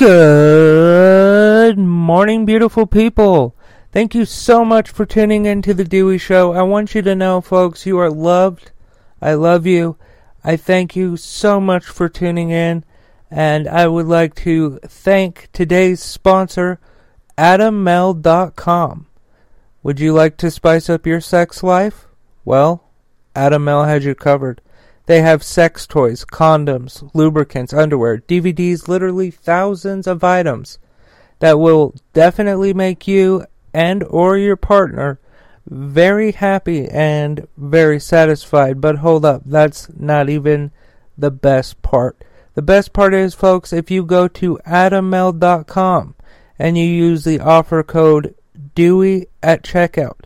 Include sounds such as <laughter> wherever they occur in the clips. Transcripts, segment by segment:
Good morning, beautiful people. Thank you so much for tuning in to the Dewey Show. I want you to know, folks, you are loved. I love you. I thank you so much for tuning in. And I would like to thank today's sponsor, AdamMale.com. Would you like to spice up your sex life? Well, Adam Male has you covered. They have sex toys, condoms, lubricants, underwear, DVDs, literally thousands of items that will definitely make you and or your partner very happy and very satisfied. But hold up, that's not even the best part. The best part is, folks, if you go to adammale.com and you use the offer code DEWEY at checkout,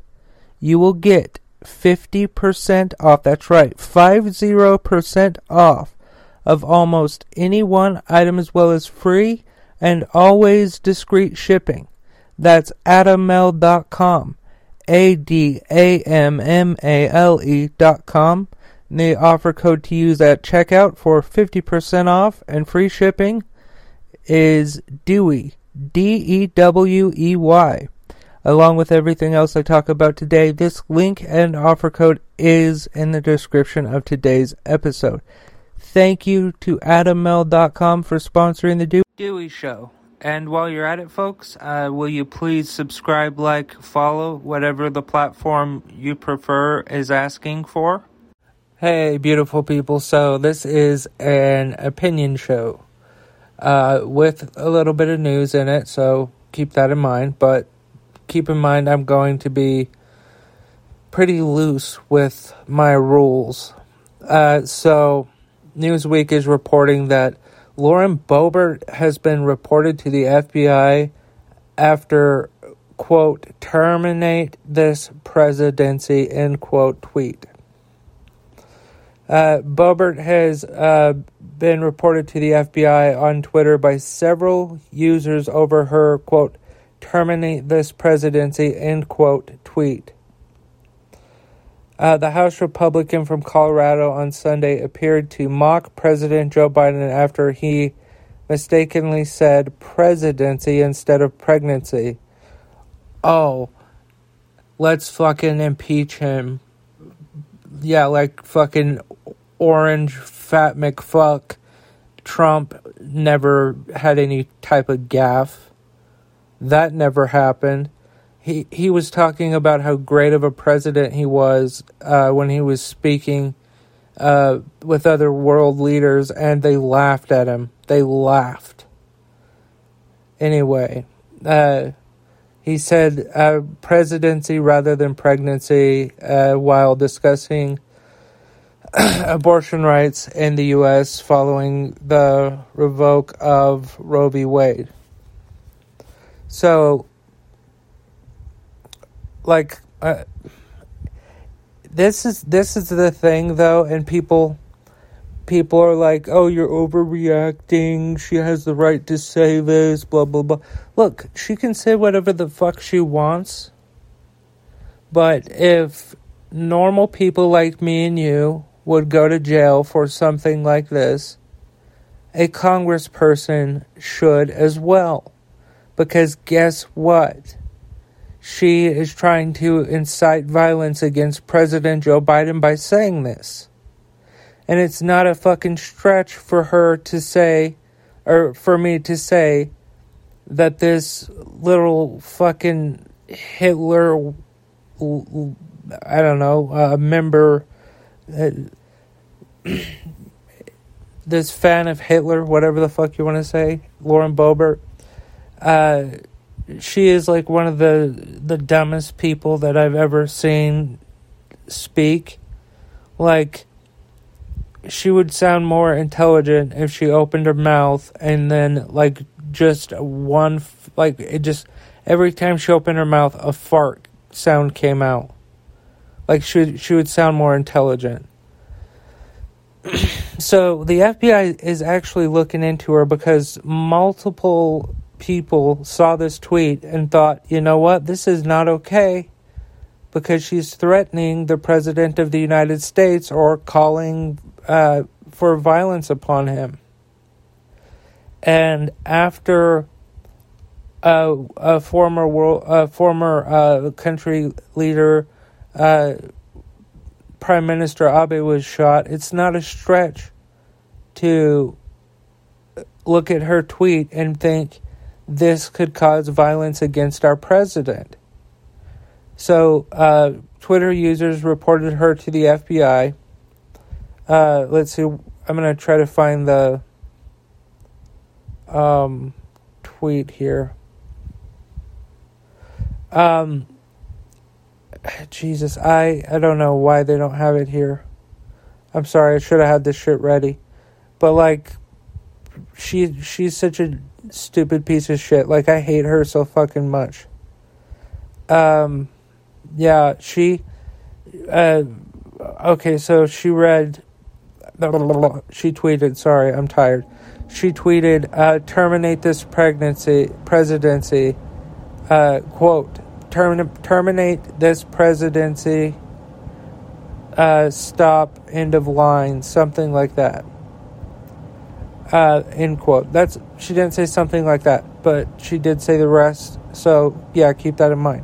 you will get 50% off. That's right, 50% off of almost any one item as well as free and always discreet shipping. That's adammale.com. A D A M M A L E dot com. The offer code to use at checkout for 50% off and free shipping is DEWEY. D E W E Y. Along with everything else I talk about today, this link and offer code is in the description of today's episode. Thank you to AdamMale.com for sponsoring the Dewey Show. And while you're at it, folks, uh, will you please subscribe, like, follow, whatever the platform you prefer is asking for? Hey, beautiful people. So, this is an opinion show uh, with a little bit of news in it, so keep that in mind. But keep in mind I'm going to be pretty loose with my rules. Uh, so, Newsweek is reporting that Lauren Boebert has been reported to the FBI after, quote, terminate this presidency, end quote, tweet. Uh, Boebert has uh, been reported to the FBI on Twitter by several users over her, quote, terminate this presidency, end quote, tweet. Uh, the House Republican from Colorado on Sunday appeared to mock President Joe Biden after he mistakenly said presidency instead of pregnancy. Oh, let's fucking impeach him. Yeah, like fucking orange fat McFuck. Trump never had any type of gaffe. That never happened. He he was talking about how great of a president he was uh, when he was speaking uh, with other world leaders, and they laughed at him. They laughed. Anyway, uh, he said uh, presidency rather than pregnancy uh, while discussing <clears throat> abortion rights in the U.S. following the revoke of Roe v. Wade. So, like, uh, this is this is the thing though, and people people are like, "Oh, you're overreacting. She has the right to say this." Blah blah blah. Look, she can say whatever the fuck she wants. But if normal people like me and you would go to jail for something like this, a congressperson should as well. Because guess what? She is trying to incite violence against President Joe Biden by saying this. And it's not a fucking stretch for her to say, or for me to say, that this little fucking Hitler, I don't know, uh, member, uh, <clears throat> this fan of Hitler, whatever the fuck you want to say, Lauren Boebert, uh, she is like one of the the dumbest people that I've ever seen speak. Like she would sound more intelligent if she opened her mouth and then like just one like it just every time she opened her mouth a fart sound came out. Like she she would sound more intelligent. <clears throat> so the FBI is actually looking into her because multiple people saw this tweet and thought, you know what, this is not okay because she's threatening the President of the United States or calling uh, for violence upon him. and after uh, a former world, a former uh, country leader, uh, Prime Minister Abe was shot, it's not a stretch to look at her tweet and think this could cause violence against our president. So, uh, Twitter users reported her to the FBI. Uh, let's see. I'm gonna try to find the um, tweet here. Um, Jesus, I I don't know why they don't have it here. I'm sorry. I should have had this shit ready, but like, she she's such a stupid piece of shit. Like I hate her so fucking much. Um, yeah, she. Uh, okay, so she read. She tweeted. Sorry, I'm tired. She tweeted, uh, "Terminate this pregnancy presidency." Uh, quote: Term- Terminate this presidency. Uh, stop. End of line. Something like that. Uh, end quote. That's she didn't say something like that, but she did say the rest. So yeah, keep that in mind.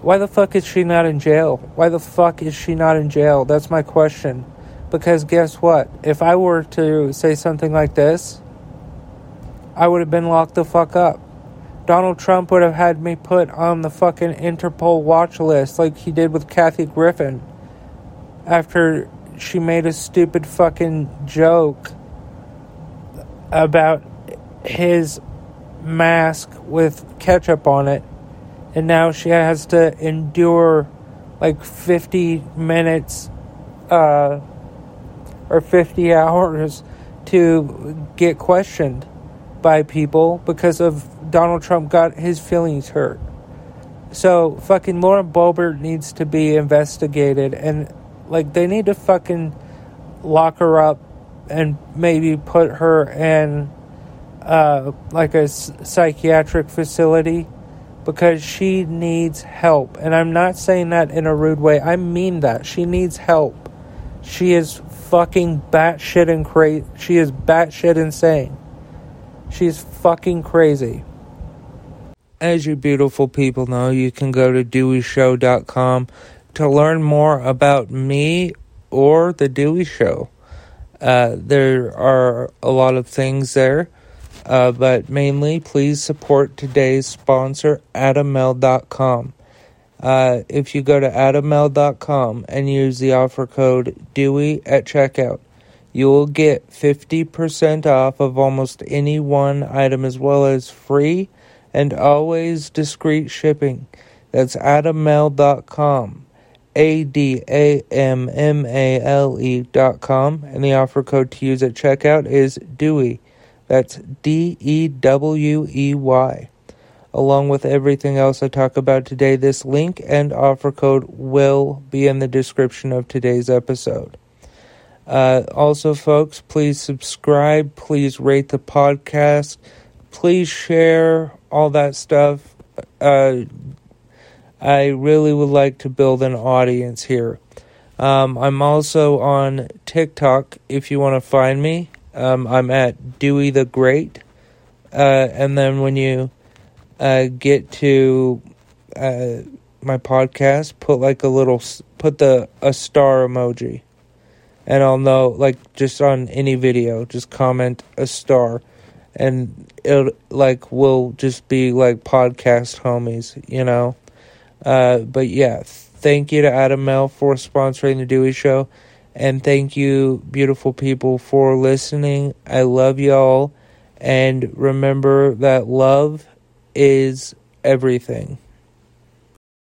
Why the fuck is she not in jail? Why the fuck is she not in jail? That's my question. Because guess what? If I were to say something like this, I would have been locked the fuck up. Donald Trump would have had me put on the fucking Interpol watch list like he did with Kathy Griffin after she made a stupid fucking joke about his mask with ketchup on it and now she has to endure like 50 minutes uh, or 50 <laughs> hours to get questioned by people because of Donald Trump got his feelings hurt. So fucking Laura Boebert needs to be investigated and like they need to fucking lock her up and maybe put her in uh, like a psychiatric facility because she needs help. And I'm not saying that in a rude way. I mean that. She needs help. She is fucking batshit and crazy. She is batshit insane. She's fucking crazy. As you beautiful people know, you can go to deweyshow.com to learn more about me or the Dewey Show. Uh, there are a lot of things there. Uh, but mainly, please support today's sponsor, Adammale.com. Uh, if you go to Adammale.com and use the offer code Dewey at checkout, you will get 50% off of almost any one item as well as free and always discreet shipping. That's Adammale.com. A D A M M A L E dot com, and the offer code to use at checkout is Dewey. That's D E W E Y. Along with everything else I talk about today, this link and offer code will be in the description of today's episode. Uh, also, folks, please subscribe, please rate the podcast, please share all that stuff. Uh, I really would like to build an audience here. Um, I'm also on TikTok if you want to find me. Um, I'm at Dewey the Great. Uh, and then when you uh, get to uh, my podcast, put like a little, put the a star emoji, and I'll know. Like just on any video, just comment a star, and it like will just be like podcast homies, you know. Uh, but yeah, thank you to Adammale for sponsoring the Dewey Show. And thank you, beautiful people, for listening. I love y'all. And remember that love is everything.